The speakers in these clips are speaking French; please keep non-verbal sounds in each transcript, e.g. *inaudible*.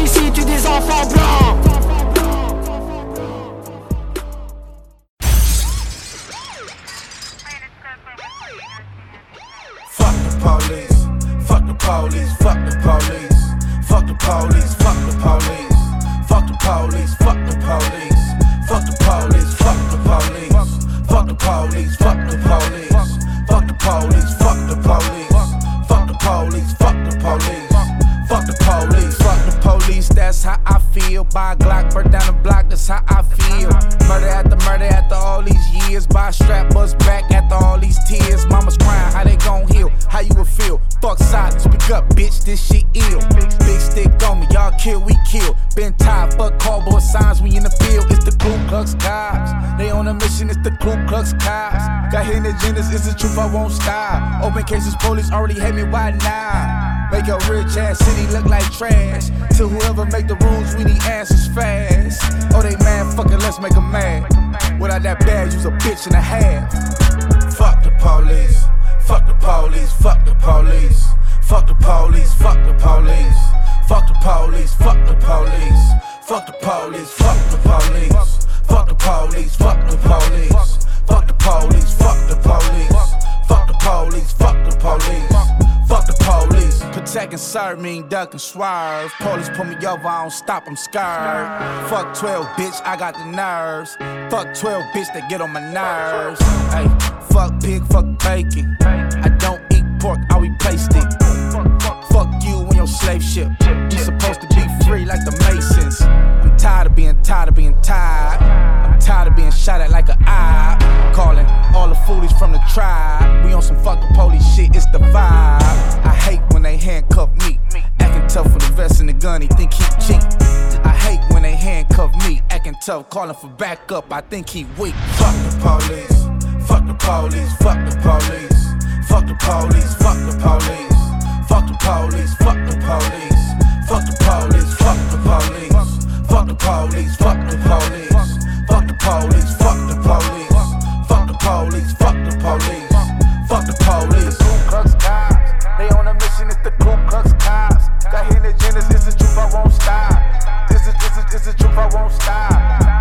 Ici tue des enfants blancs. cases, police already hate me, why now? Make your rich ass city look like trash. To whoever make the rules, we need answers fast. Oh, they mad, fucking let's make them mad. Without that badge, you's a bitch and a half. Fuck the police, fuck the police, fuck the police. Fuck the police, fuck the police. Fuck the police, fuck the police. Fuck the police, fuck the police. Fuck the police, fuck the police. Fuck the police, fuck the police fuck the police, fuck the police, fuck the police. Protect and serve mean duck and swerve. Police pull me over, I don't stop, I'm scared. Fuck 12, bitch, I got the nerves. Fuck 12, bitch, they get on my nerves. Hey, fuck pig, fuck bacon. I don't eat pork, I replaced it. Fuck you and your slave ship. You supposed to be free like the Masons. I'm tired of being tired of being tired. I'm tired of being shot at like an eye. Calling all the foolies from the tribe. We on some fuck the police shit, it's the vibe. I hate when they handcuff me. Acting tough with the vest and the gun, he think he cheap. I hate when they handcuff me. Acting tough, calling for backup, I think he weak. Fuck the police. Fuck the police. Fuck the police. Fuck the police. Fuck the police. Fuck the police. Fuck the police. Fuck the police. Fuck the police. Fuck the police. Fuck the police. Fuck the police. Fuck the police. Fuck the police. Fuck the police. Fuck the police. Ku Klux Cops. They on a mission. It's the Ku Klux Cops. Got hidden agendas. It's the truth. I won't stop. It's the, it's the, it's the truth. I won't stop.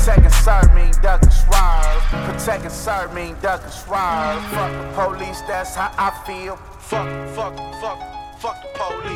Protect and serve mean duck and swerve. Protect and serve mean duck and swerve. Fuck the police, that's how I feel. Fuck, fuck, fuck, fuck the police.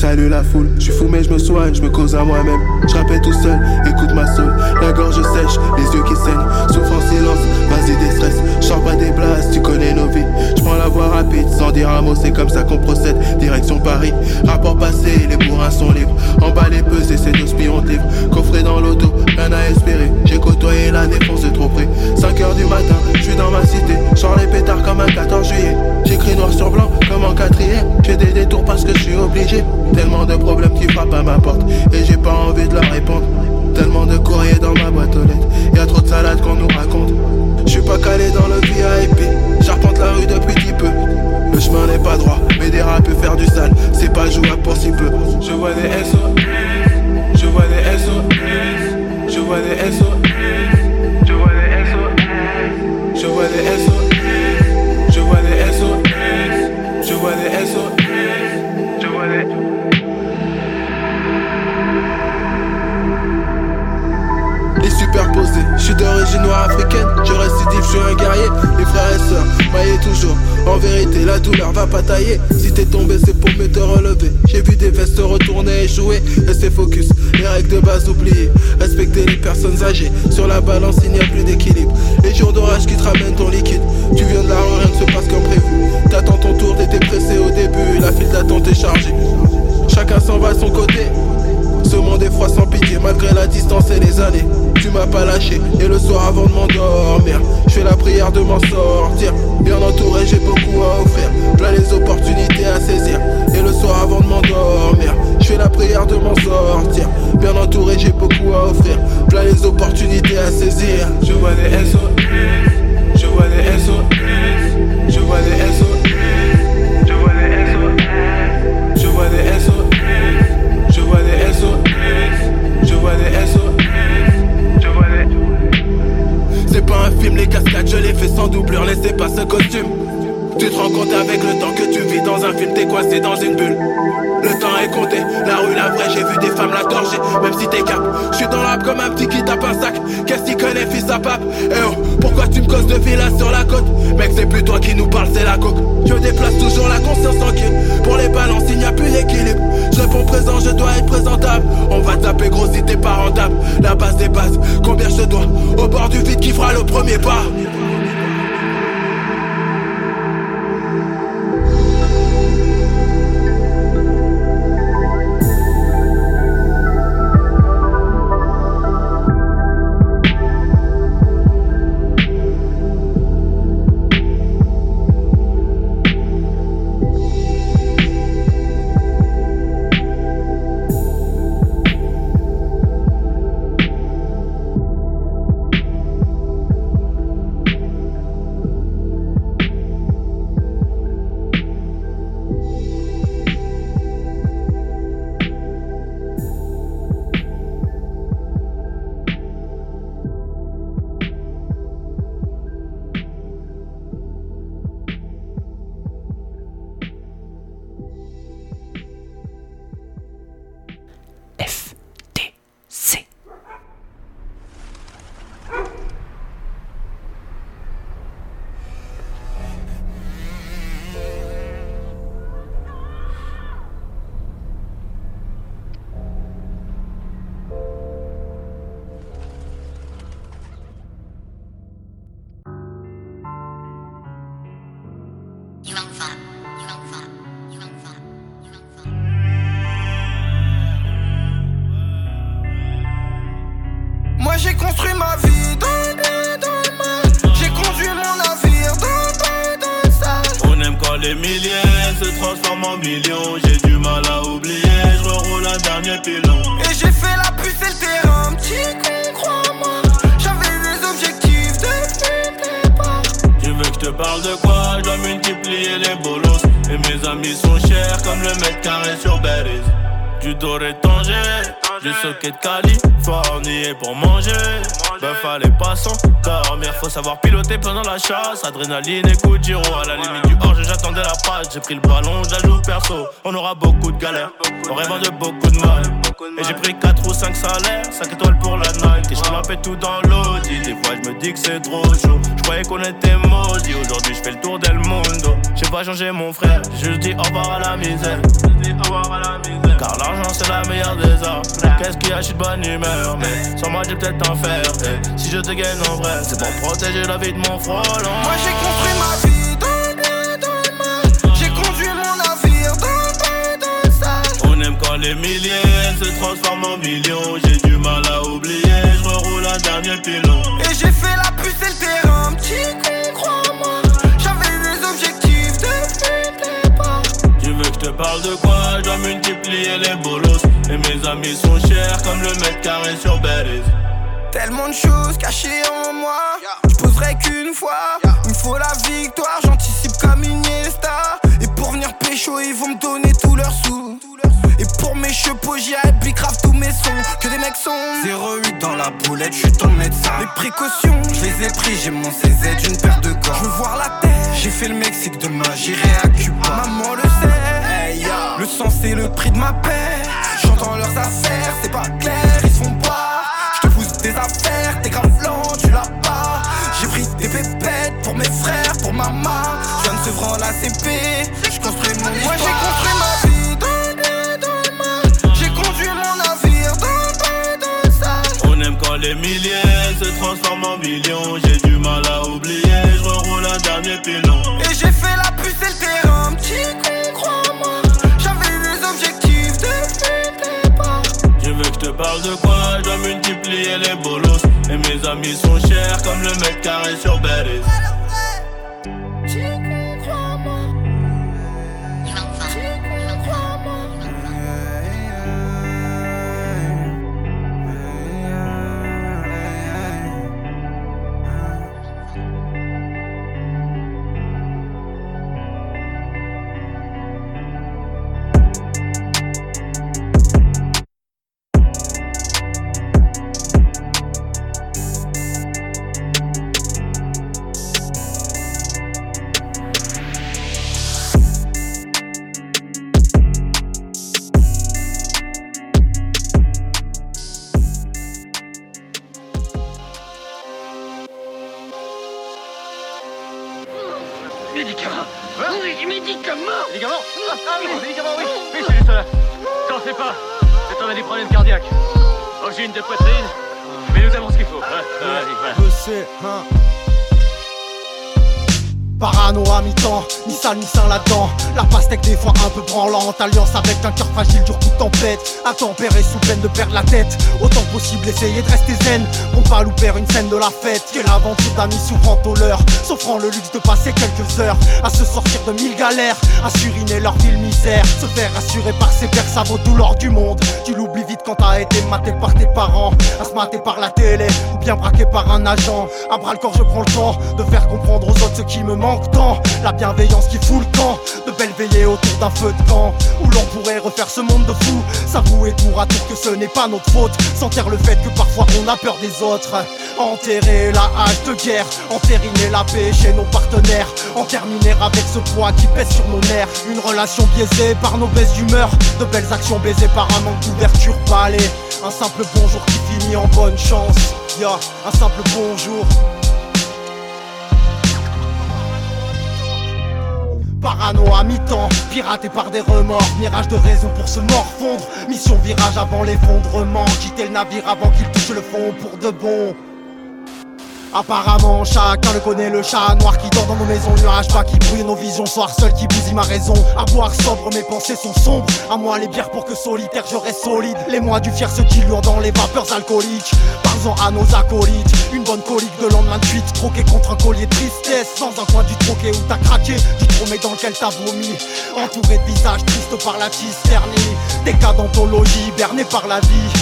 Salut la foule, je suis fou mais je me soigne, je me cause à moi-même. Je rappelle tout seul, écoute ma soul. La gorge sèche, les yeux qui saignent. Souffre en silence, vas-y déstresse. J'en pas des blasts, tu connais nos vies. Je prends la voie rapide, sans dire un mot, c'est comme ça qu'on procède. Direction Paris, rapport passé, les bourrins sont libres. Emballés, pesés, c'est deux spions livres. Coffré dans l'auto, rien à espérer. J'ai côtoyé la défense de trop près. 5 heures du matin, je suis dans ma cité. Sors les pétards comme un 14 juillet. J'écris noir sur blanc comme en quatrième. J'ai des détours parce que je suis obligé. Tellement de problèmes qui frappent à ma porte. Et j'ai pas envie de leur répondre. Tellement de courriers dans ma boîte aux lettres. Y'a trop de salades qu'on nous raconte. Je suis pas calé dans le VIP. J'arpente la rue depuis petit peu. Le chemin n'est pas droit, mais des rats peut faire du sale. C'est pas jouable pour si peu. Je vois des SO. Je vois des SO. Je vois des SO. Je vois des SO. Je vois des SO. Je suis d'origine noire africaine, je récidive, je suis un guerrier, les frères et sœurs, maillés toujours. En vérité, la douleur va pas tailler. Si t'es tombé, c'est pour me te relever. J'ai vu des vestes retourner, échouer, rester focus. Les règles de base oubliées, respecter les personnes âgées. Sur la balance, il n'y a plus d'équilibre. Les jours d'orage qui te ramènent ton liquide. Tu viens de la rien ne se passe comme prévu. T'attends ton tour, t'étais pressé la distance et les années. Tu m'as pas lâché et le soir avant de m'endormir, je fais la prière de m'en sortir. Bien entouré, j'ai beaucoup à offrir. Plein les opportunités à saisir. Et le soir avant de m'endormir, je fais la prière de m'en sortir. Bien entouré, j'ai beaucoup à offrir. Plein les opportunités à saisir. Je vois des SO. Je vois des SO. Je vois des SO. Je vois des SO. Je vois des. Vois des SO. Je vois des. C'est pas un film, les cascades, je les fais sans doublure, laissez pas ce costume. Tu te rends compte avec le temps que tu vis dans un film, t'es coincé dans une bulle. Le temps est compté, la rue la vraie, j'ai vu des femmes la torcher, même si t'es cap. Je suis dans l'âme comme un petit qui tape un sac. Qu'est-ce qu'il connaît, fils à pape? Eh oh, pourquoi tu me causes de villa sur la côte? Mec, c'est plus toi qui nous parle, c'est la coque. Je déplace toujours la conscience tranquille. Pour les balances, il n'y a plus d'équilibre. Je réponds présent, je dois être présentable. On va taper gros si t'es pas rentable. La base des bases, combien je dois? Au bord du vide qui fera le premier pas. Savoir piloter pendant la chasse. Adrénaline et coup de giro, à la limite du hors j'attendais la passe. J'ai pris le ballon, je perso. On aura beaucoup de galères, en rêvant de beaucoup de mal. Et j'ai pris 4 ou 5 salaires, 5 étoiles pour la night. Et je tout dans l'audi. Des fois, je me dis que c'est trop chaud. Je croyais qu'on était maudits. Pas changé mon frère, je dis au revoir à la misère. Car l'argent, c'est la meilleure des arts. Qu'est-ce qui achète bonne humeur? Mais sans moi, j'ai peut-être en faire. si je te gagne en vrai, c'est pour protéger la vie de mon frôlant. Moi, j'ai construit ma vie. les milliers se transforment en millions. J'ai du mal à oublier, je reroule un dernier pilon. Et j'ai fait la puce et le terrain, petit je te parle de quoi? Je dois multiplier les bolos. Et mes amis sont chers comme le mètre carré sur Berries. Tellement de choses cachées en moi. Je poserai qu'une fois. Il me faut la victoire, j'anticipe comme Iniesta. Et pour venir pécho, ils vont me donner tous leurs sous. Et pour mes chevaux, j'y grave tous mes sons. Que des mecs sont 08 dans la boulette, je suis ton médecin. Les précautions, je les ai pris, j'ai mon CZ, une paire de gants. Je veux voir la tête, j'ai fait le Mexique demain, j'irai à Cuba. Maman le sait, le sang c'est le prix de ma paix. J'entends leurs affaires, c'est pas clair, ils font pas. Je te pousse des affaires, t'es grave lent, tu l'as pas. J'ai pris des pépettes pour mes frères, pour maman. Je viens de la CP, je construis mon histoire. Moi j'ai construit ma vie. les milliers se transforment en millions. J'ai du mal à oublier, je reroule un dernier pilon. Parle de quoi, je dois multiplier les bolos. Et mes amis sont chers comme le mec carré sur Berries. Possible essayer de rester zen Louper une scène de la fête Quelle aventure d'amis souffrant au leur S'offrant le luxe de passer quelques heures À se sortir de mille galères À suriner leur ville misère Se faire assurer par ses pères ça vaut tout l'or du monde Tu l'oublies vite quand t'as été maté par tes parents À se mater par la télé Ou bien braqué par un agent À bras le corps je prends le temps De faire comprendre aux autres ce qui me manque tant La bienveillance qui fout le camp De belles veillées autour d'un feu de camp où l'on pourrait refaire ce monde de fou. S'avouer tour à que ce n'est pas notre faute. Sentir le fait que parfois on a peur des autres. Enterrer la hache de guerre, entériner la paix chez nos partenaires. En terminer avec ce poids qui pèse sur nos nerfs. Une relation biaisée par nos baisses. De belles actions baisées par un manque d'ouverture palais. Un simple bonjour qui finit en bonne chance. Ya, un simple bonjour. Parano à mi-temps, piraté par des remords, mirage de raison pour se morfondre. Mission virage avant l'effondrement, quitter le navire avant qu'il touche le fond pour de bon. Apparemment chacun le connaît le chat noir qui dort dans nos maisons. Nuages pas qui brouille nos visions. Soir seul qui bousille ma raison. À boire sobre mes pensées sont sombres. À moi les bières pour que solitaire je reste solide. Les mois du fier se diluent dans les vapeurs alcooliques. Parlons à nos acolytes. Une bonne colique de lendemain de suite Troqué contre un collier tristesse. Dans un coin du troquet où t'as craqué Du tromé dans lequel t'as vomi. Entouré de visages tristes par la cisternie Des cas d'anthologie bernés par la vie.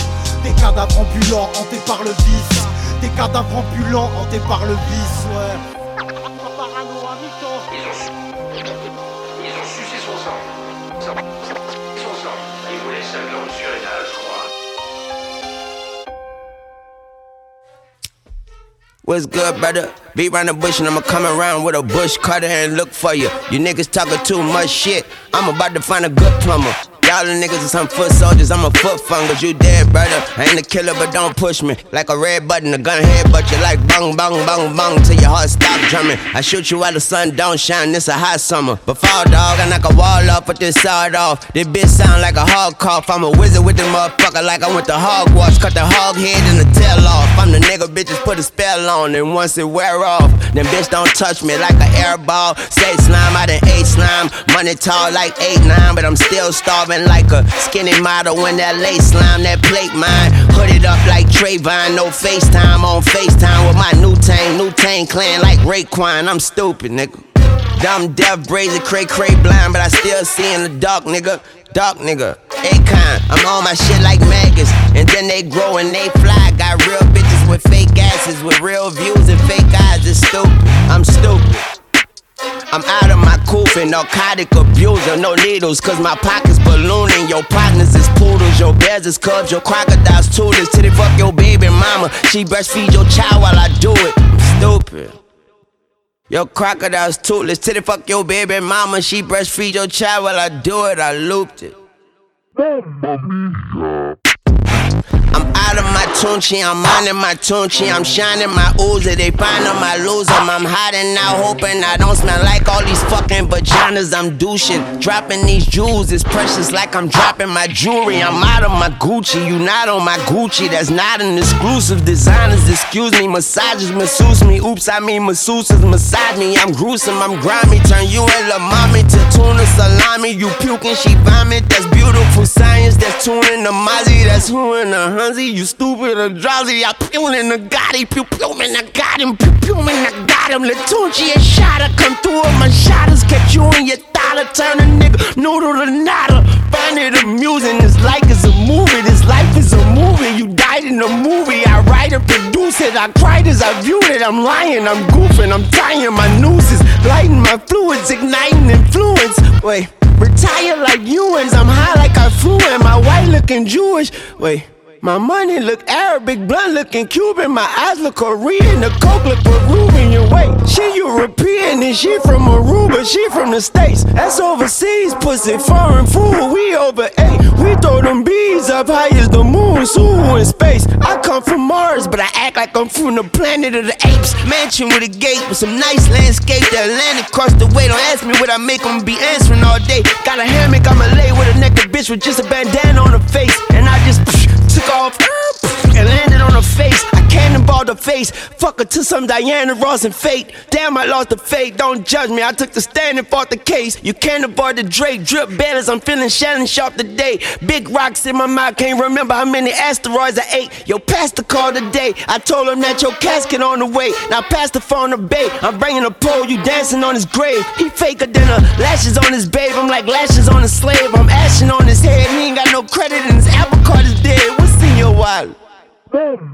Des cadavres ambulants hantés par le vice des cadavres ambulants hantés par le vice, ouais. Ils ont, sucé son sang. Son, sang. Ils voulaient sa glande surrénale, je crois. What's good, brother? Be round the bush and I'ma come around with a bush cutter and look for you. You niggas talking too much shit. I'm about to find a good plumber. Y'all the niggas are some foot soldiers, I'm a foot fungus. You dead, brother. I ain't a killer, but don't push me. Like a red button, a gun head, but you like bang, bang, bang, bang till your heart stop drumming. I shoot you while the sun don't shine, this a hot summer. But fall dog, I knock a wall off, put this sawed off. This bitch sound like a hog cough. I'm a wizard with the motherfucker, like I went to Hogwarts. Cut the hog head and the tail off. I'm bitches put a spell on, and once it wear off, then bitch don't touch me like an air ball. Say slime, I done ate slime. Money tall like 8 9 but I'm still starving like a skinny model when that lace slime, that plate mine. Hooded up like Trayvon, no FaceTime on FaceTime with my new tang, new tang clan like Raekwon. I'm stupid, nigga. Dumb, deaf, brazen, cray, cray, blind, but I still see in the dark, nigga. Dark nigga, Akon, I'm on my shit like maggots. And then they grow and they fly. Got real bitches with fake asses, with real views and fake eyes. It's stupid, I'm stupid. I'm out of my coofin, narcotic abuser, no needles, cause my pockets ballooning. Your partners is poodles, your bears is cubs, your crocodiles. Till they fuck your baby mama, she breastfeed your child while I do it. I'm stupid. Your crocodile's toothless, till they fuck your baby mama, she breastfeed your child while I do it. I looped it. Out of my tunchi, I'm minding my tunchi, I'm shining my Uzi, they find on my loser. I'm hiding out, hoping I don't smell like all these fucking vaginas. I'm douching, dropping these jewels, it's precious like I'm dropping my jewelry. I'm out of my Gucci, you not on my Gucci, that's not an exclusive. Designers, excuse me, massages, masseuse me. Oops, I mean masseuses, massage me. I'm gruesome, I'm grimy, turn you and La Mommy to tuna salami. You puking, she vomit, that's beautiful science, that's tuning the Mozzie, that's who in the Hunzy. You stupid and drowsy, I pew in the Gotti, pew pew man, I got him, pew pew man, I got him. Latunchi and Shada come through with my shotters, catch you in your dollar, turn a nigga noodle to nada. Find it amusing, this like it's a movie, this life is a movie. You died in a movie, I write it, produce it, I cried as I viewed it. I'm lying, I'm goofing, I'm tying my nooses, lighting my fluids, igniting influence. Wait. Retire like you Ewans, I'm high like I flew in. My white looking Jewish. Wait, my money look Arabic, blunt looking Cuban. My eyes look Korean, the coke look Peruvian. Wait, she European and she from Aruba, she from the States. That's overseas, pussy, foreign food. We over eight, we throw them bees up high as the moon, Sue in space. I come from Mars, but I act like I'm from the planet of the apes. Mansion with a gate with some nice landscape. The Atlantic across the way. Don't ask me what I make, I'ma be answering all day. Got a hammock, I'ma lay with a naked bitch with just a bandana on her face. And I just *laughs* took off. And on her face. I cannonballed the face. Fuck her to some Diana Ross and fate. Damn, I lost the fate. Don't judge me. I took the stand and fought the case. You can't cannonball the Drake. Drip battles. I'm feeling Shannon sharp today. Big rocks in my mouth. Can't remember how many asteroids I ate. Yo, pastor called today. I told him that your casket on the way. Now pass the phone to Bay. I'm bringing a pole. You dancing on his grave. He faker than a lashes on his babe. I'm like lashes on a slave. I'm ashing on his head. He ain't got no credit and his apple card is dead. What's in your wallet? Funeral.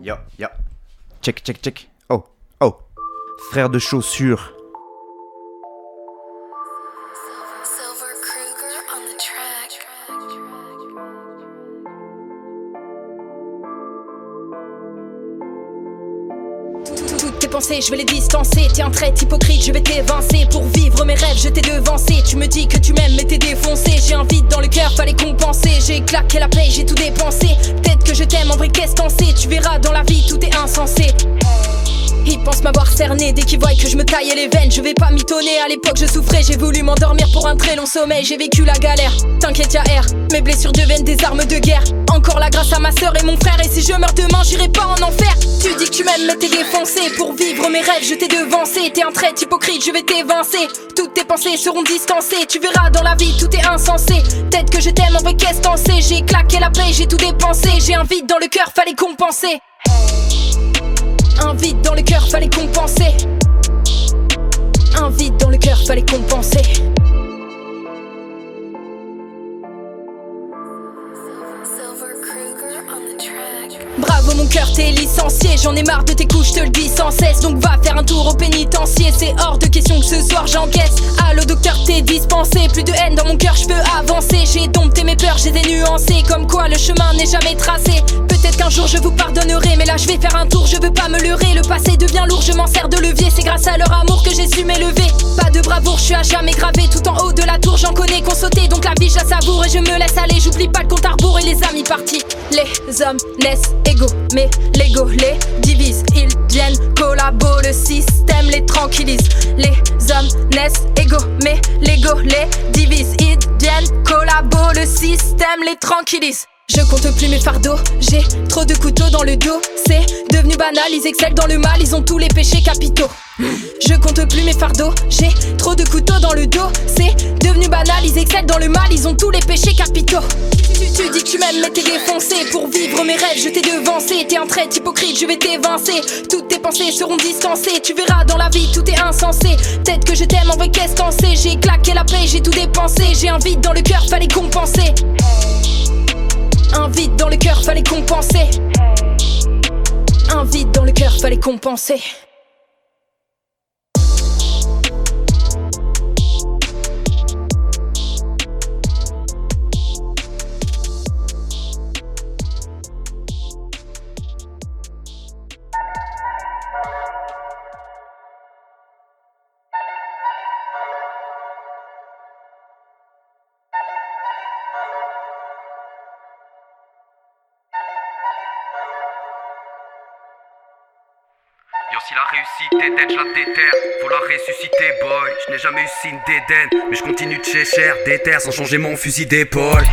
Yo, yo. Check, check, check. Oh, oh. Frère de chaussures. Je vais les distancer. T'es un trait hypocrite, je vais t'évincer. Pour vivre mes rêves, je t'ai devancé. Tu me dis que tu m'aimes, mais t'es défoncé. J'ai un vide dans le cœur, fallait compenser. J'ai claqué la paye, j'ai tout dépensé. Peut-être que je t'aime, en vrai, qu'est-ce qu'on sait Tu verras dans la vie, tout est insensé. Ils pensent m'avoir cerné dès qu'ils voient que je me taillais les veines. Je vais pas mitonner, à l'époque je souffrais. J'ai voulu m'endormir pour un très long sommeil. J'ai vécu la galère. T'inquiète, y'a air. Mes blessures deviennent des armes de guerre. Encore la grâce à ma soeur et mon frère. Et si je meurs demain, j'irai pas en enfer. Tu dis que tu m'aimes, mais t'es défoncé. Pour vivre mes rêves, je t'ai devancé. T'es un trait hypocrite, je vais t'évincer. Toutes tes pensées seront distancées. Tu verras dans la vie, tout est insensé. Peut-être que je t'aime, en vrai, qu'est-ce J'ai claqué la paix, j'ai tout dépensé. J'ai un vide dans le cœur, fallait compenser. Un vide dans le cœur, fallait compenser. Un vide dans le cœur, fallait compenser. Cœur, t'es licencié. J'en ai marre de tes couches, je te le dis sans cesse. Donc va faire un tour au pénitencier. C'est hors de question que ce soir j'encaisse. Allô docteur, t'es dispensé. Plus de haine dans mon cœur, je peux avancer. J'ai dompté mes peurs, j'ai des nuancées. Comme quoi le chemin n'est jamais tracé. Peut-être qu'un jour je vous pardonnerai, mais là je vais faire un tour, je veux pas me leurrer. Le passé devient lourd, je m'en sers de levier. C'est grâce à leur amour que j'ai su m'élever. Pas de bravoure, je suis à jamais gravé. Tout en haut de la tour, j'en connais qu'on sautait. Donc la vie, je la savoure et je me laisse aller. J'oublie pas le compte à rebours et les amis partis. Les hommes naissent égaux, mais l'ego les divise. Ils viennent collabo, le système les tranquillise. Les hommes naissent égaux, mais l'ego les divise. Ils viennent collabo, le système les tranquillise. Je compte plus mes fardeaux, j'ai trop de couteaux dans le dos. C'est devenu banal, ils excellent dans le mal, ils ont tous les péchés capitaux. Je compte plus mes fardeaux, j'ai trop de couteaux dans le dos. C'est devenu banal, ils excellent dans le mal, ils ont tous les péchés capitaux. Tu, dis que tu m'aimes, mais t'es défoncé. Pour vivre mes rêves, je t'ai devancé. T'es un trait hypocrite, je vais t'évincer. Toutes tes pensées seront distancées. Tu verras dans la vie, tout est insensé. Peut-être que je t'aime, en vrai, qu'est-ce t'en J'ai claqué la paix, j'ai tout dépensé. J'ai un vide dans le cœur, fallait compenser. Un vide dans le cœur, fallait compenser. Un vide dans le cœur, fallait compenser. Réussite d'être, la déterre. Faut la ressusciter, boy. Je n'ai jamais eu signe d'Éden, mais je continue de cher déterre sans changer mon fusil d'épaule.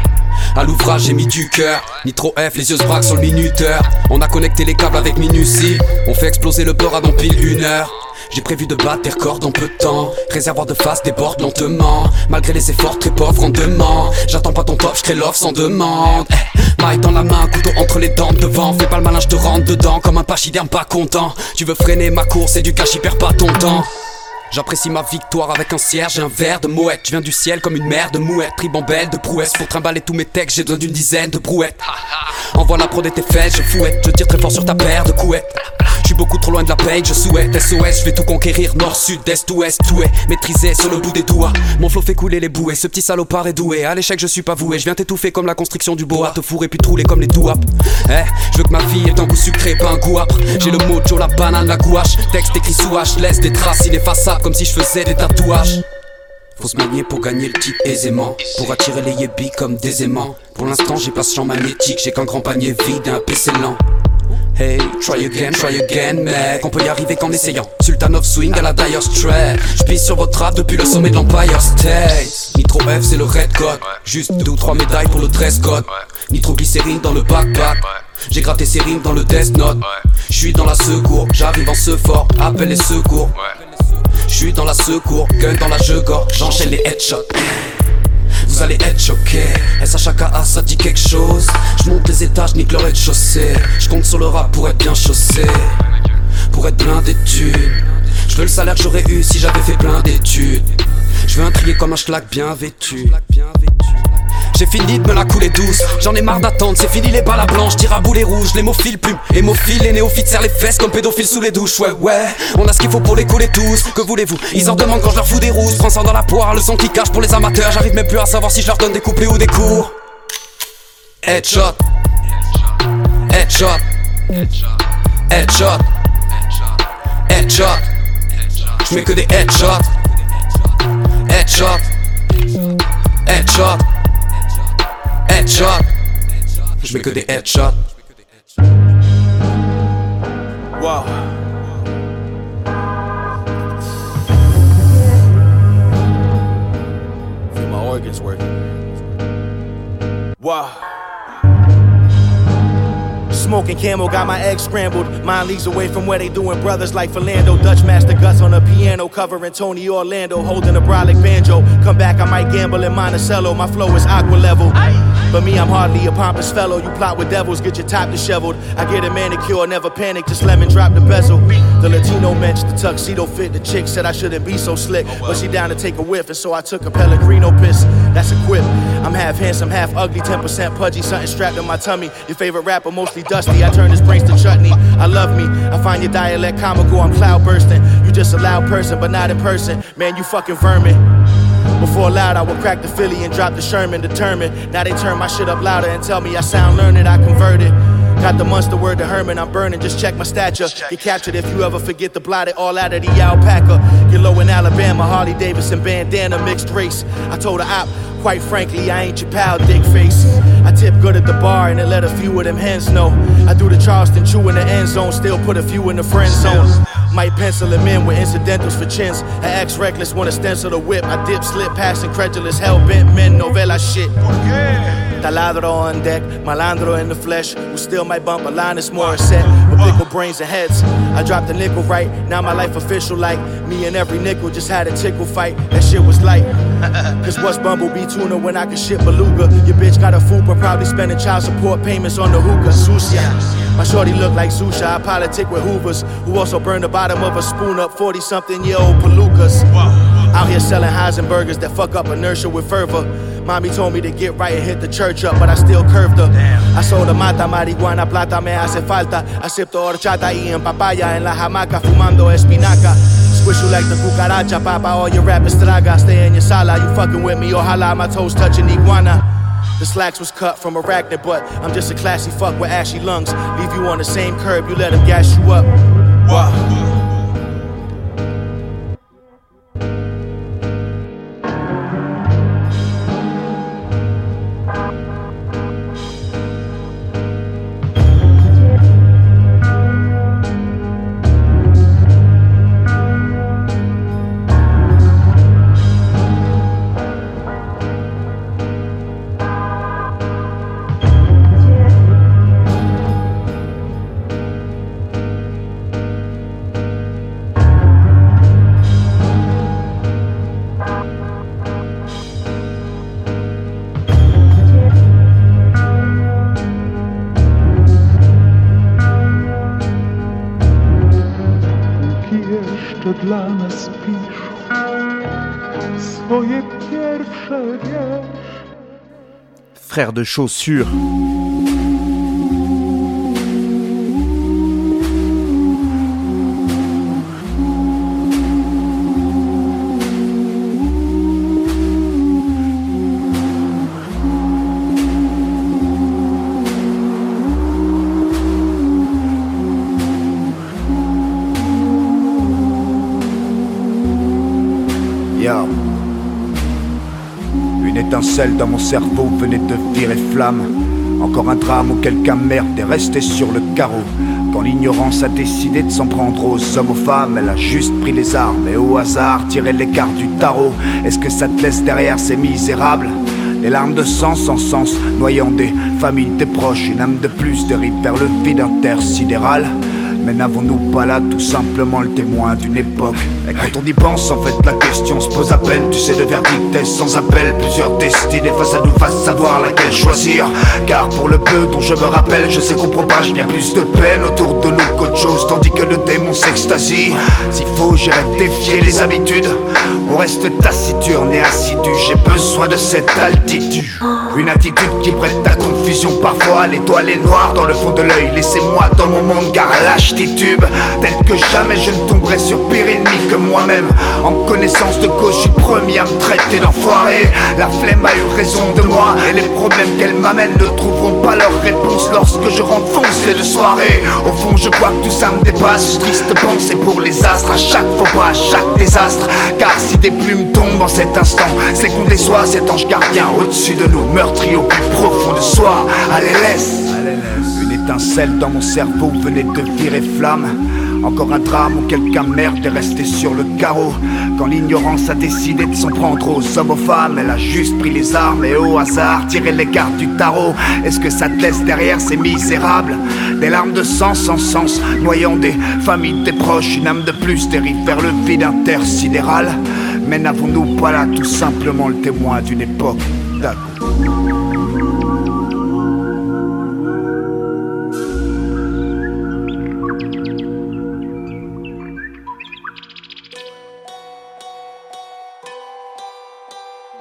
À l'ouvrage j'ai mis du cœur, Nitro F, les yeux se braquent sur le minuteur On a connecté les câbles avec minutie On fait exploser le beurre à pile une heure j'ai prévu de battre des records en peu de temps Réservoir de face déborde lentement Malgré les efforts très pauvres en demande J'attends pas ton top, je crée l'offre sans demande eh, Maille dans la main, couteau entre les dents devant Fais pas le malin, te rentre dedans Comme un pachyderme pas content Tu veux freiner ma course et du cash, perds pas ton temps J'apprécie ma victoire avec un cierge et un verre de mouette. Je viens du ciel comme une mère de mouette, ribambelle de prouesse. Pour trimballer tous mes textes, j'ai besoin d'une dizaine de brouettes. Envoie la prod et tes fesses, je fouette. Je tire très fort sur ta paire de couettes. Beaucoup trop loin de la paix, je souhaite SOS, je vais tout conquérir, nord, sud, est, ouest, tout est maîtrisé sur le bout des doigts. Mon flow fait couler les bouées, ce petit salopard est doué. À l'échec, je suis pas voué, je viens t'étouffer comme la construction du bois, te fourrer puis te rouler comme les douap. Eh, je veux que ma vie ait un goût sucré, pas un goût âpre. J'ai le mojo, la banane, la gouache. Texte écrit sous H, laisse des traces ineffaçables comme si je faisais des tatouages. Faut se manier pour gagner le titre aisément Pour attirer les yébis comme des aimants Pour l'instant j'ai pas ce champ magnétique J'ai qu'un grand panier vide et un PC lent Hey, try again, try again, mec. On peut y arriver qu'en essayant. Sultan of Swing à la Dire Straits. J'pisse sur votre rap depuis le sommet de l'Empire State. Nitro F, c'est le red code. Juste deux ou trois médailles pour le dress code. Nitro glycérine dans le backpack. J'ai gratté ses rimes dans le Death Note. J'suis dans la secours, j'arrive en ce fort. Appelle les secours. J'suis dans la secours, gun dans la jeu J'enchaîne les headshots. Vous allez être choqués. SHKA, ça dit quelque chose. Je monte les étages, nique le rez-de-chaussée. Je compte sur le rap pour être bien chaussé. Pour être plein d'études. Je veux le salaire que j'aurais eu si j'avais fait plein d'études. Je veux un trier comme un schlag bien vêtu. J'ai fini de me la couler douce, j'en ai marre d'attendre, c'est fini les balles à blanche, tire à boulet rouge, les mots-files plumes, hémophiles, les néophytes serrent les fesses comme pédophiles sous les douches, ouais ouais, on a ce qu'il faut pour les couler tous, que voulez-vous? Ils en demandent quand je leur fous des rousses, prends ça dans la poire, le son qui cache pour les amateurs, j'arrive même plus à savoir si je leur donne des couplets ou des cours. Headshot, headshot, headshot, headshot, je mets que des headshots, headshot, headshot. Headshot. Mets que des headshots. Wow. Feel my organs working. Wow. Smoking camel, got my eggs scrambled. Mind leagues away from where they doing brothers like Philando. Dutch master guts on a piano, covering Tony Orlando, holding a brolic banjo. Come back, I might gamble in Monticello. My flow is aqua level. But me, I'm hardly a pompous fellow. You plot with devils, get your top disheveled. I get a manicure, never panic, just lemon drop the bezel. The Latino mensch, the tuxedo fit. The chick said I shouldn't be so slick, oh, but she down to take a whiff, and so I took a Pellegrino piss. That's a quip. I'm half handsome, half ugly, 10% pudgy, something strapped on my tummy. Your favorite rapper, mostly dusty. I turn his brains to chutney. I love me. I find your dialect comical. I'm cloud bursting. You just a loud person, but not in person. Man, you fucking vermin. Before loud, I would crack the Philly and drop the Sherman, determined. Now they turn my shit up louder and tell me I sound learned, I converted. Got the monster word to Herman, I'm burning, just check my stature. Get captured if you ever forget to blot it all out of the alpaca. Get low in Alabama, Harley Davidson bandana, mixed race. I told her op, quite frankly, I ain't your pal, dick face. I tip good at the bar and it let a few of them hens know. I do the Charleston chew in the end zone, still put a few in the friend zone. Might pencil him in with incidentals for chins. An ex reckless wanna stencil the whip. I dip, slip past incredulous, hell bent men, novella shit. Taladro on deck, malandro in the flesh. Who still might bump a line that's more uh, set with uh. pickle brains and heads. I dropped a nickel right, now my life official like me and every nickel just had a tickle fight. That shit was light. *laughs* Cause what's Bumblebee tuna when I can ship beluga? Your bitch got a fupa, probably spending child support payments on the hookah. Sucia. My shorty look like Zusha. I politic with Hoovers, who also burn the bottom of a spoon up 40 something year old palookas. Out here selling Heisenbergers that fuck up inertia with fervor. Mommy told me to get right and hit the church up, but I still curved her. I sold a mata, marihuana, plata, me hace falta. Acepto horchata y en papaya en la hamaca, fumando espinaca. Squish you like the cucaracha, papa, all your rappers traga. Stay in your sala, you fucking with me, ojalá my toes touching iguana. The slacks was cut from arachnid, but I'm just a classy fuck with ashy lungs. Leave you on the same curb, you let him gas you up. Wow. De chaussures. Étincelle dans mon cerveau venait de virer flamme. Encore un drame où quelqu'un merde est resté sur le carreau. Quand l'ignorance a décidé de s'en prendre aux hommes, aux femmes, elle a juste pris les armes et au hasard tiré les cartes du tarot. Est-ce que ça te laisse derrière ces misérables? Les larmes de sang sans sens, noyant des familles, des proches, une âme de plus dérive vers le vide intersidéral. Mais n'avons-nous pas là tout simplement le témoin d'une époque? Et quand on y pense, en fait, la question se pose à peine. Tu sais, le verdict est sans appel. Plusieurs destinées face à nous, face savoir laquelle choisir. Car pour le peu dont je me rappelle, je sais qu'on propage bien plus de peine autour de nous qu'autre chose, tandis que le démon s'extasie. S'il faut, j'irai défier les habitudes. On reste taciturne et assidu. J'ai besoin de cette altitude. Une attitude qui prête à confusion parfois. L'étoile est noire dans le fond de l'œil. Laissez-moi dans mon monde, car lâche titube. Tel que jamais je ne tomberai sur pire ennemi que moi-même. En connaissance de cause, je suis premier à me traiter d'enfoiré. La flemme a eu raison de moi. Et les problèmes qu'elle m'amène ne trouveront pas leur réponse lorsque je rentre foncé de soirée. Au fond, je crois que tout ça me dépasse. Triste pensée pour les astres à chaque faux pas, à chaque désastre. Car si des plumes tombent en cet instant, c'est qu'on déçoit cet ange gardien au-dessus de nous, meurtri au plus profond de soi. Allez, laisse. Une étincelle dans mon cerveau venait de virer flamme. Encore un drame où quelqu'un merde est resté sur le carreau. Quand l'ignorance a décidé de s'en prendre aux hommes, aux femmes, elle a juste pris les armes et au hasard tiré les cartes du tarot. Est-ce que ça te laisse derrière ces misérables? Des larmes de sang sans sens, noyant des familles, des proches, une âme de plus dérive vers le vide intersidéral. Mais n'avons-nous pas là tout simplement le témoin d'une époque D'accord.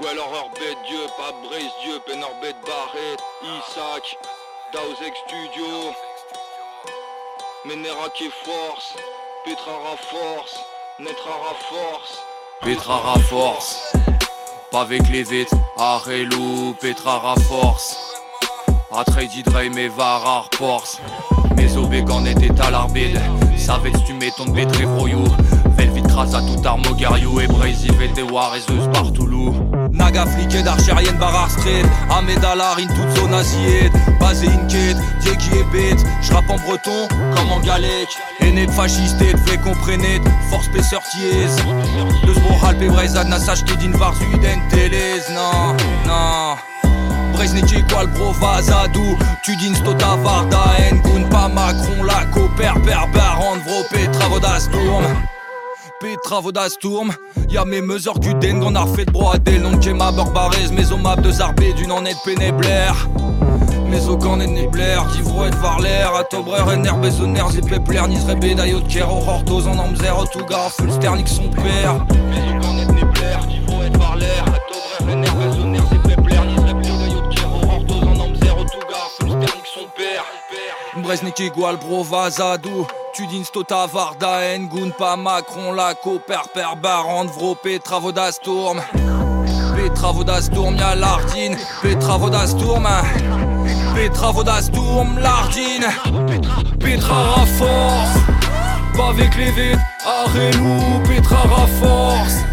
Ou alors Dieu, Dieu, brise Dieu, Pénorbète Barret, Isaac, Dausek Studio. Ménera qui est force, Petra Force, Petra Rafors. Petra Rafors avec les vitres, Arelou, Petrara force. Atrey Dre, mes varar force. Mes obégan étaient à l'arbide, savais tu m'étonnes bétré Velvit crasa tout armo gariou et Brazy War et Zeus Bartoulou. Naga fliqué d'archérienne Barar Street, Ahmed Alarine toute zone asiette, basé Inket, Dieki et bête, j'rappe en breton comme en galec, aîné de fasciste et de fait comprenez, force spesseur tièse. De Smoral, Pébrezad, Nassage, Kedin, Varzuiden, Télez, non, non. Brezniki quoi le provazadou Tu dis stota varda Ngun pas Macron la coper berber Vro Petra Vodasturm Petra Vodasturm Y'a mes mesures Guden qu'on a refait de broadel Non ma barbarez Mes omab de zarbé d'une honnête pénéblaire. Mes aucun est nebler, d'ivro et de varler, à tobrer, ener, besoner, zipepler, nisre, bédaillot, kero, hortos, en amzer, tout gars, fulsternik son père. Mes aucun est nebler, d'ivro et de varler, à tobrer, ener, besoner, Breznik igual brovazadou Tudin stota varda engun pas Macron la coper per barand vro Petra Vodasturm Petra Vodasturm y'a Lardine. Petra Vodasturm Petra Vodasturm Lardine. Petra Raforce. Les vides Arelou Petra Raforce.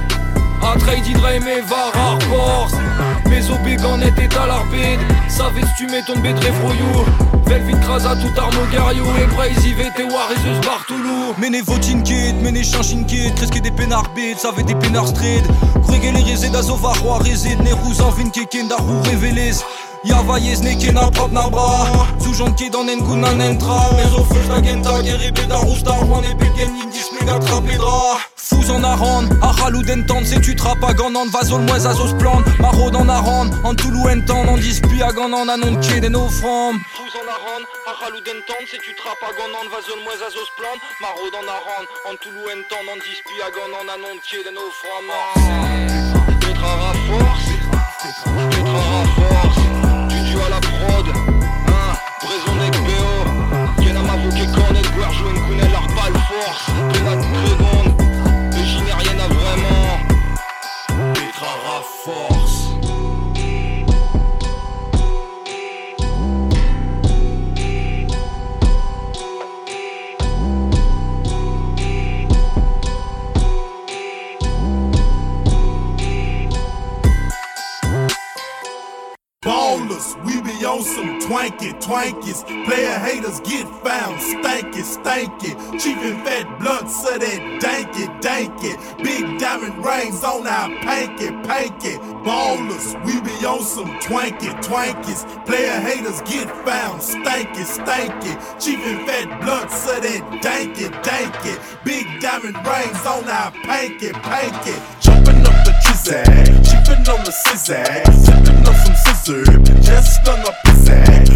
Atrey Dre mes varar force Mes obégan étaient à l'arbide Savais tu m'étonnes bédré froyou Velvit crasa tout armo gariou Et Brazy VT War et Zeus Bartoulou Mene votin kid, mene chanchin kid Kreske des pénards bid, savait des pénards street. Grégé les rézés d'Azova roi rézé Nerous en vin keken d'Arou révélés Yava yezne na prop na bra Zujan ke dan en kun an entra Mezo feu la genta Geribé da rousta Juan e begen indis mega trapedra Fous en aran, a halou d'entendre C'est tu trappes à ganant, vazol moise à zos plan Maro dans aran, en toulou entan En dispi à ganant, anon ke den offram Fous en aran, a halou d'entendre C'est tu trappes à ganant, vazol moise à zos plan Maro dans aran, en toulou entan En dispi à ganant, anon ke den offram Petra ra force. Petra ra force Twank it, twank it. Player haters get found, stank it, stank it. Chief and fat blunts of that dank it, dank it. Big diamond rings on our pank it, pank it. Ballers, we be on some twank it, twank it. Player haters get found, stank it, stank it. Chief and fat blunts of that dank it, dank it. Big diamond rings on our pank it, pank it. Chopping up the trizag, chipping on the scissor, sipping on some scissor, just stung up his ass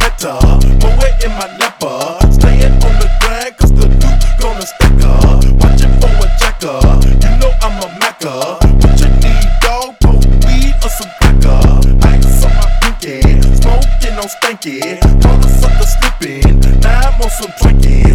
better. But we're in my napper. Staying on the grind, cause the loot gonna stack up. Watching for a jacker. You know I'm a macker. What you need, dog? Poke weed or some cracker. Ice on my pinky. Smoking on stanky. Mother sucker slipping. Now I'm on some twinkies.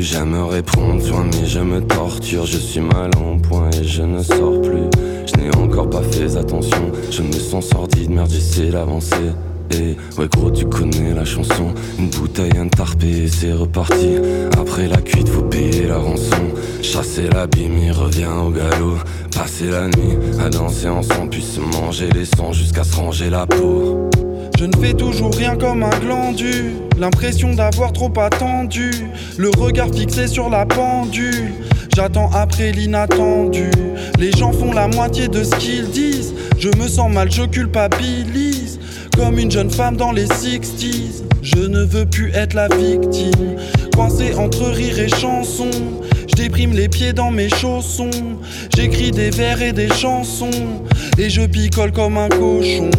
plus jamais répondre, soin mais je me torture, je suis mal en point et je ne sors plus. Je n'ai encore pas fait attention, je me sens sordide, merde j'essaie d'avancer. Hey, ouais gros tu connais la chanson. Une bouteille, un tarpé c'est reparti. Après la cuite faut payer la rançon. Chasser l'abîme, il revient au galop. Passer la nuit à danser ensemble Puis se manger les sangs jusqu'à se ranger la peau. Je ne fais toujours rien comme un glandu. L'impression d'avoir trop attendu. Le regard fixé sur la pendule. J'attends après l'inattendu. Les gens font la moitié de ce qu'ils disent. Je me sens mal, je culpabilise. Comme une jeune femme dans les 60s. Je ne veux plus être la victime. Coincé entre rire et chanson. Je déprime les pieds dans mes chaussons. J'écris des vers et des chansons. Et je picole comme un cochon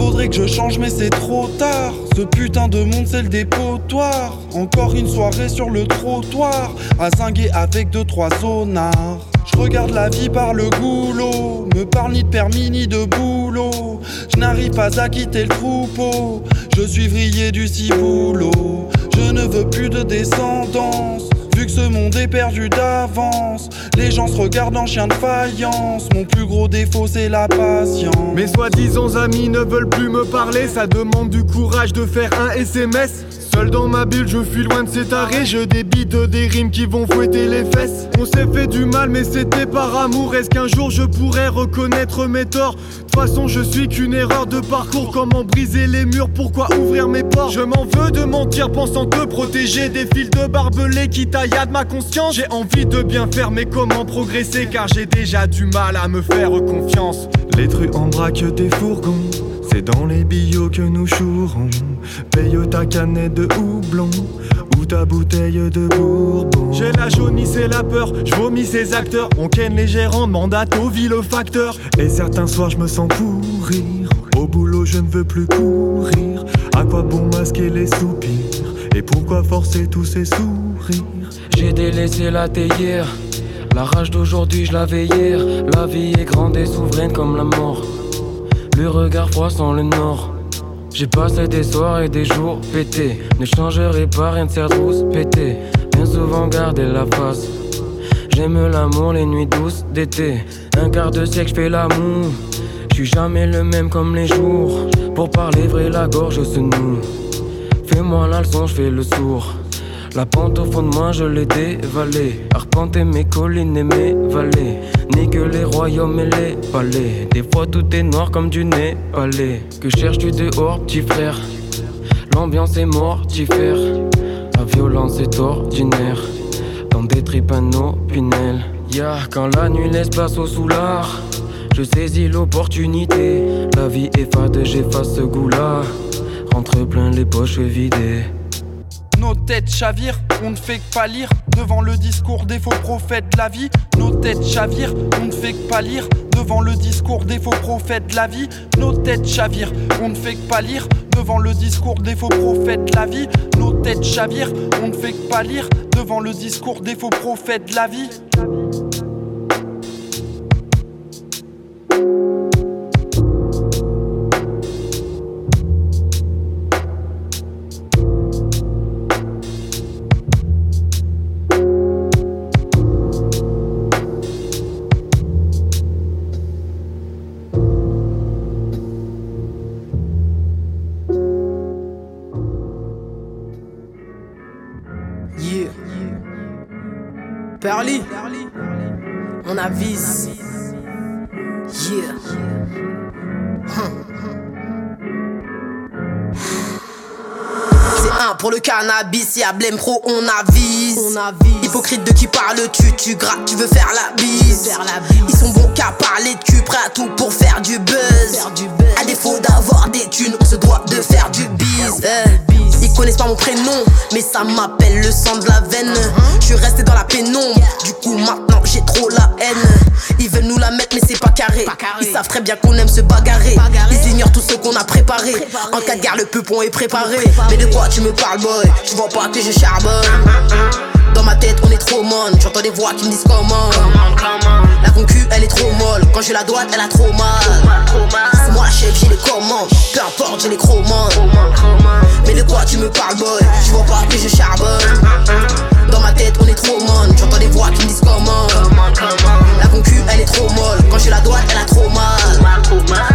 faudrait que je change, mais c'est trop tard. Ce putain de monde, c'est le dépotoir. Encore une soirée sur le trottoir, à zinguer avec deux, trois zonards. Je regarde la vie par le goulot, me parle ni de permis ni de boulot. Je n'arrive pas à quitter le troupeau, je suis vrillé du ciboulot. Je ne veux plus de descendance Vu que ce monde est perdu d'avance, les gens se regardent en chien de faïence. Mon plus gros défaut, c'est la patience. Mes soi-disant amis ne veulent plus me parler, ça demande du courage de faire un SMS. Seul dans ma bulle, je fuis loin de ces tarés. Je débite des rimes qui vont fouetter les fesses. On s'est fait du mal, mais c'était par amour. Est-ce qu'un jour je pourrais reconnaître mes torts? De toute façon, je suis qu'une erreur de parcours. Comment briser les murs? Pourquoi ouvrir mes portes? Je m'en veux de mentir, pensant te protéger des fils de barbelés qui tailladent ma conscience. J'ai envie de bien faire, mais comment progresser? Car j'ai déjà du mal à me faire confiance. Les trucs en braque des fourgons. C'est dans les billots que nous chourons. Paye ta canette de houblon ou ta bouteille de bourbon. J'ai la jaunisse et la peur, je vomis ces acteurs. On ken les gérants, mandate au facteur. Et certains soirs, je me sens pourrir. Au boulot, je ne veux plus courir. À quoi bon masquer les soupirs? Et pourquoi forcer tous ces sourires? J'ai délaissé la théière. La rage d'aujourd'hui, je l'avais hier. La vie est grande et souveraine comme la mort. Le regard froid sans le nord. J'ai passé des soirs et des jours pétés. Ne changerai pas rien de cette rousse pété. Bien souvent garder la face. J'aime l'amour, les nuits douces d'été. Un quart de siècle, fais l'amour. J'suis jamais le même comme les jours. Pour parler vrai, la gorge se noue. Fais-moi la leçon, j'fais le sourd. La pente au fond de moi, je l'ai dévalée. Arpenter mes collines et mes vallées. Ni que les royaumes et les palais. Des fois, tout est noir comme du nez palais. Que cherches-tu dehors, petit frère? L'ambiance est mortifère. La violence est ordinaire. Dans des tripes pinel. Ya, quand la nuit laisse place au soulard. Je saisis l'opportunité. La vie est fade, j'efface ce goût-là. Rentre plein les poches vidées. Nos têtes chavirent, on ne fait que pâlir devant le discours des faux prophètes de la vie. Nos têtes chavirent, on ne fait que pâlir devant le discours des faux prophètes de la vie. Nos têtes chavirent, on ne fait que pâlir devant le discours des faux prophètes de la vie. Nos têtes chavirent, on ne fait que pâlir devant le discours des faux prophètes de la vie. Cannabis, y'a Blême Pro, on avise. Hypocrite de qui parles-tu, tu grattes, tu veux faire la bise. Ils sont bons qu'à parler de cul, prêts à tout pour faire du buzz. À défaut d'avoir des thunes, on se doit de faire du bise. Eh. Ils connaissent pas mon prénom, mais ça m'appelle le sang de la veine. Je suis resté dans la pénombre, du coup maintenant j'ai trop la haine. Ils veulent nous la mettre, mais c'est pas carré. Ils savent très bien qu'on aime se bagarrer. Ils ignorent tout ce qu'on a préparé. En cas de guerre, le peupon est préparé. Mais de quoi tu me parles, boy? Tu vois pas que je charbonne. Dans ma tête, on est trop mon. J'entends des voix qui me disent comment. La concu, elle est trop molle. Quand je la dois, elle a trop mal. C'est moi la chef, j'ai les commandes. Peu importe, j'ai les chromandes. Mais de quoi tu me parles, boy? Tu vois pas que je charbonne. Dans ma tête, on est trop mon. J'entends des voix qui me disent comment. La concu, elle est trop molle. Quand je la dois, elle a trop mal.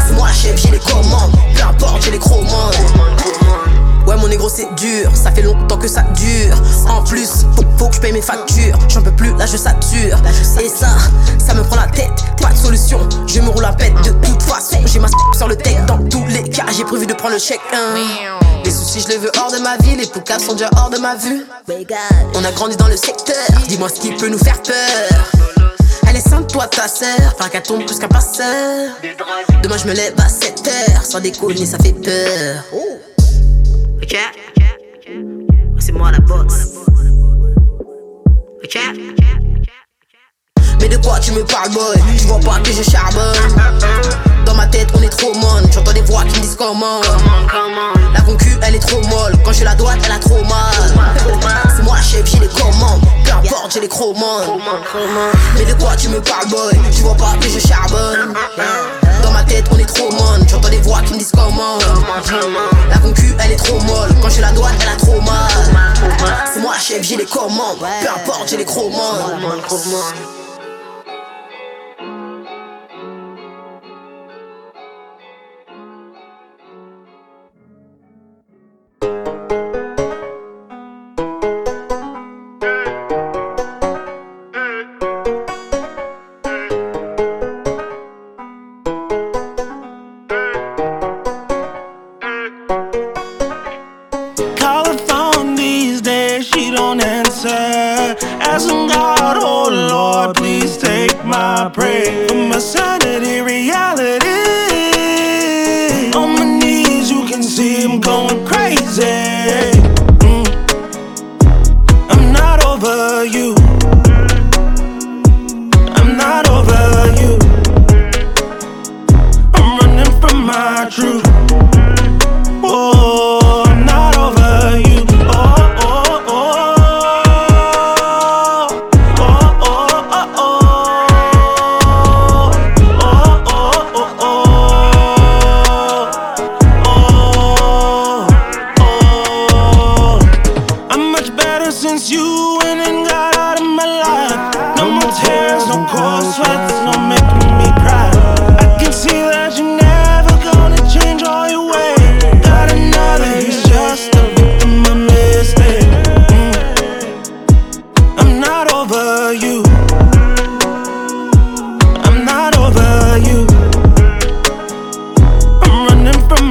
C'est moi la chef, j'ai les commandes. Peu importe, j'ai les chromandes. Ouais mon négro c'est dur, ça fait longtemps que ça dure. En plus, faut, faut que je paye mes factures. J'en peux plus, là je sature. Et ça, ça me prend la tête, pas de solution. Je me roule à pète de toute façon. J'ai ma sur le tech dans tous les cas. J'ai prévu de prendre le chèque hein. Les soucis je les veux hors de ma vie Les poucaves sont déjà hors de ma vue. On a grandi dans le secteur. Dis-moi ce qui peut nous faire peur. Elle est sainte, toi ta sœur. Faire qu'elle tombe plus qu'un passeur. Demain, je me lève à 7 heures. Sans déconner, ça fait peur. C'est moi la boss. Ok? Mais de quoi tu me parles, boy? Tu vois pas que je charbonne. Dans ma tête, on est trop mon. J'entends des voix qui me disent comment. La concu, elle est trop molle. Quand je la dois, elle a trop mal. C'est moi chef, j'ai les commandes. Peu importe, j'ai les chromandes. Mais de quoi tu me parles, boy? Tu vois pas que je charbonne. Dans ma tête, on est trop mon. J'entends des comment La concu elle est trop molle. Quand j'ai la douane elle a trop mal. C'est moi chef j'ai les commandes. Peu importe j'ai les commandes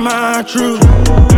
my truth.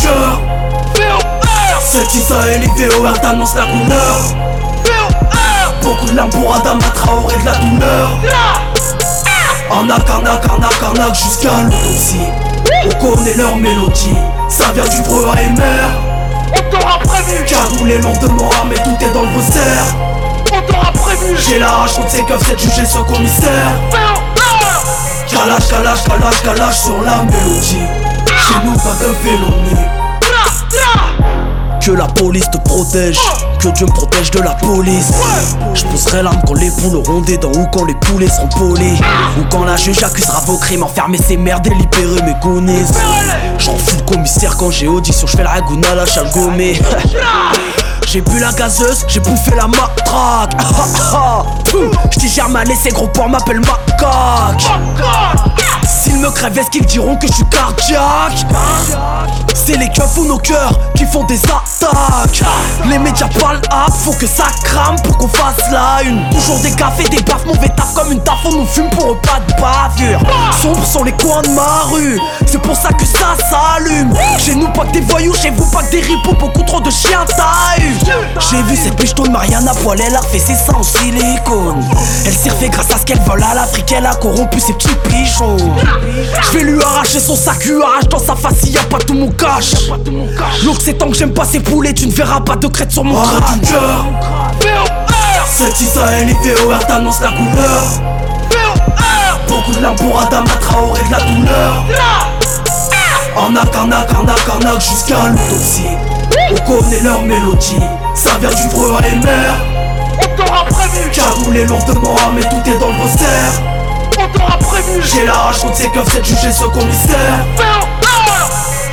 Cœur Cette Israël et VOR t'annonce la couleur. Beaucoup de larmes pour Adam Traoré de la douleur. Arnaque, arnaque, arnaque, arnaque jusqu'à l'autopsie. On connaît leur mélodie. Ça vient du breu AMR On t'aura prévu. Cagoulé lourdement armé tout est dans le booster On t'aura prévu. J'ai la rage contre ces keufs, c'est juger ce commissaire. Calage, calage, calage, calage sur la mélodie Chez nous pas de Que la police te protège, que Dieu me protège de la police. Je pousserai l'arme quand les poules auront des dents ou quand les poulets seront polis. Ou quand la juge accusera vos crimes, enfermer ces merdes et libérer mes goonies. J'en fous le commissaire quand j'ai audition, je fais la ragouna, la chalgomée. *laughs* J'ai bu la gazeuse, j'ai bouffé la matraque. *laughs* Je digère mal et ces gros porcs m'appellent macaque. S'ils me crèvent, est-ce qu'ils diront que je suis cardiaque C'est les keufs ou nos cœurs qui font des attaques. Les médias parlent up, faut que ça crame pour qu'on fasse la une. Toujours des cafés, des baffes, mauvais taf comme une taf, on nous fume pour eux, pas de bavure. Sombres sont les coins de ma rue, c'est pour ça que ça s'allume. Chez nous, pas que des voyous, chez vous, pas que des ripoux, beaucoup trop de chiens taillent. J'ai vu cette biche de Mariana poil, elle a fait ses seins en silicone. Elle s'est refait grâce à ce qu'elle vole à l'Afrique, elle a corrompu ses petits pigeons. Je vais lui arracher son sac, lui arrache dans sa face, y a pas tout mon cash. Donc c'est tant que j'aime pas ces poulets, tu ne verras pas de traite sur mon crâne. Cœur C'est Isaël et VOR t'annonce la couleur. Beaucoup de larmes pour Adama Traoré de la douleur. Arnaque, arnaque, arnaque, arnaque jusqu'à l'autopsie. On connaît leur mélodie. Ça vient du vrai AMR On t'aura prévu Cagoulé lourdement mais tout est dans le poster On t'aura J'ai la rage contre ces keufs, c'est juger ce commissaire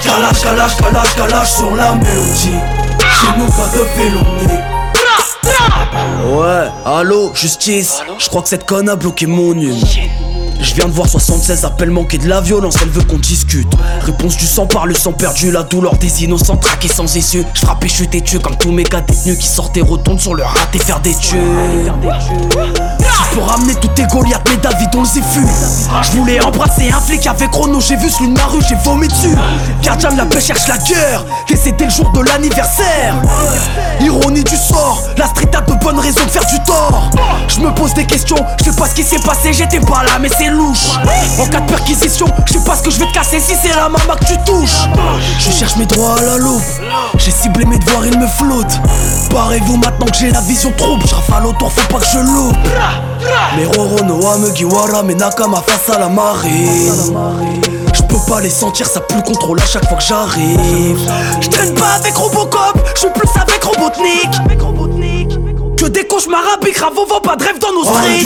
Calage, calage, calage, calage sur la mélodie. Chez nous pas de félonné Ouais, allô, justice. Je crois que cette conne a bloqué mon nume je viens de voir 76 appels manqués de la violence, elle veut qu'on discute. Réponse du sang par le sang perdu, la douleur des innocents traqués sans issue. Je chute et tue comme tous mes gars détenus qui sortaient retournent sur le rat et faire des tues. Tu peux ramener tous tes Goliaths, mais David on le fut. Je voulais embrasser un flic avec Chrono, j'ai vu celui de ma rue, j'ai vomi dessus. Gardien de la paix cherche la guerre, et c'était le jour de l'anniversaire. Ironie du sort, la street a de bonnes raisons de faire du tort. Je me pose des questions, je sais pas ce qui s'est passé, j'étais pas là, mais c'est louche. En cas de perquisition, je sais pas ce que je vais te casser si c'est la maman que tu touches. Je cherche mes droits à la loupe, j'ai ciblé mes devoirs, ils me flottent. Parez-vous maintenant que j'ai la vision trouble, je rafale autour, faut pas que je loupe. Mais Roro, Noah, Mugiwara, mais Nakama face à la marée. Je peux pas les sentir, ça plus contrôle à chaque fois que j'arrive. Je traîne pas avec Robocop, je suis plus avec Robotnik. Que des cauchemars à Bravo, vend pas de rêve dans nos streets.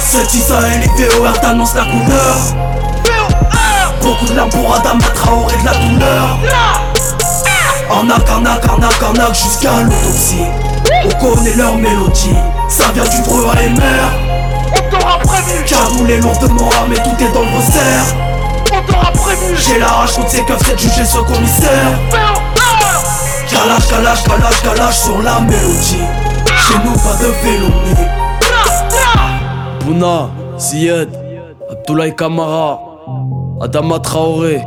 C'est Isaël et VOR t'annonce la couleur. Beaucoup de larmes pour Adam Traoré de la douleur. Arnaque, arnaque, arnaque, arnaque jusqu'à l'autopsie. On connaît leur mélodie, ça vient du vrai AMR. On t'aura prévu. Cagoulé lourdement mais tout est dans le roster. On t'aura prévu. J'ai la rage contre ces keufs, c'est juger ce commissaire. Calage, calage, calage, calage sur la mélodie. Chez nous, pas de vélomé. Bouna, Ziyed, Abdoulaye Kamara, Adama Traoré,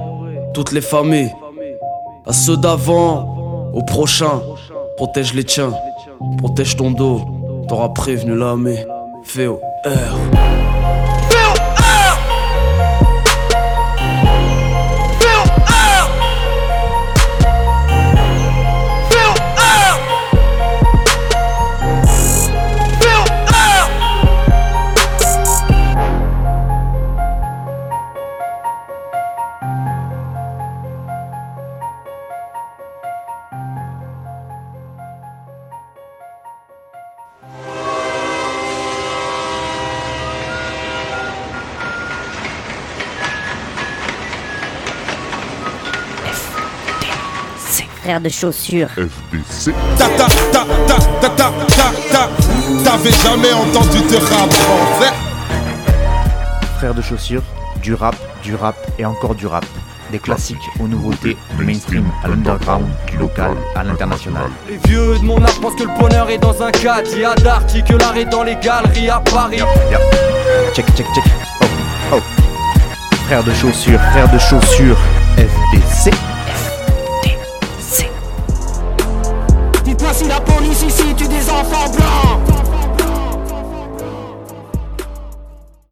toutes les familles. À ceux d'avant, au prochain, protège les tiens, protège ton dos, t'auras prévenu l'armée. VOR. Frère de chaussures. FDC. Ta ta ta ta ta ta ta ta. T'avais jamais entendu de rap français Frères de chaussures, du rap, du rap et encore du rap. Des classiques aux nouveautés, du mainstream à l'underground, du local à l'international. Les vieux de mon âge pensent que le bonheur est dans un cadre. Il y a d'arty que l'art est dans les galeries à Paris. Check, check, check. Oh, oh. Frères de chaussures, frères de chaussures, FDC. si la police ici tue des enfants blancs.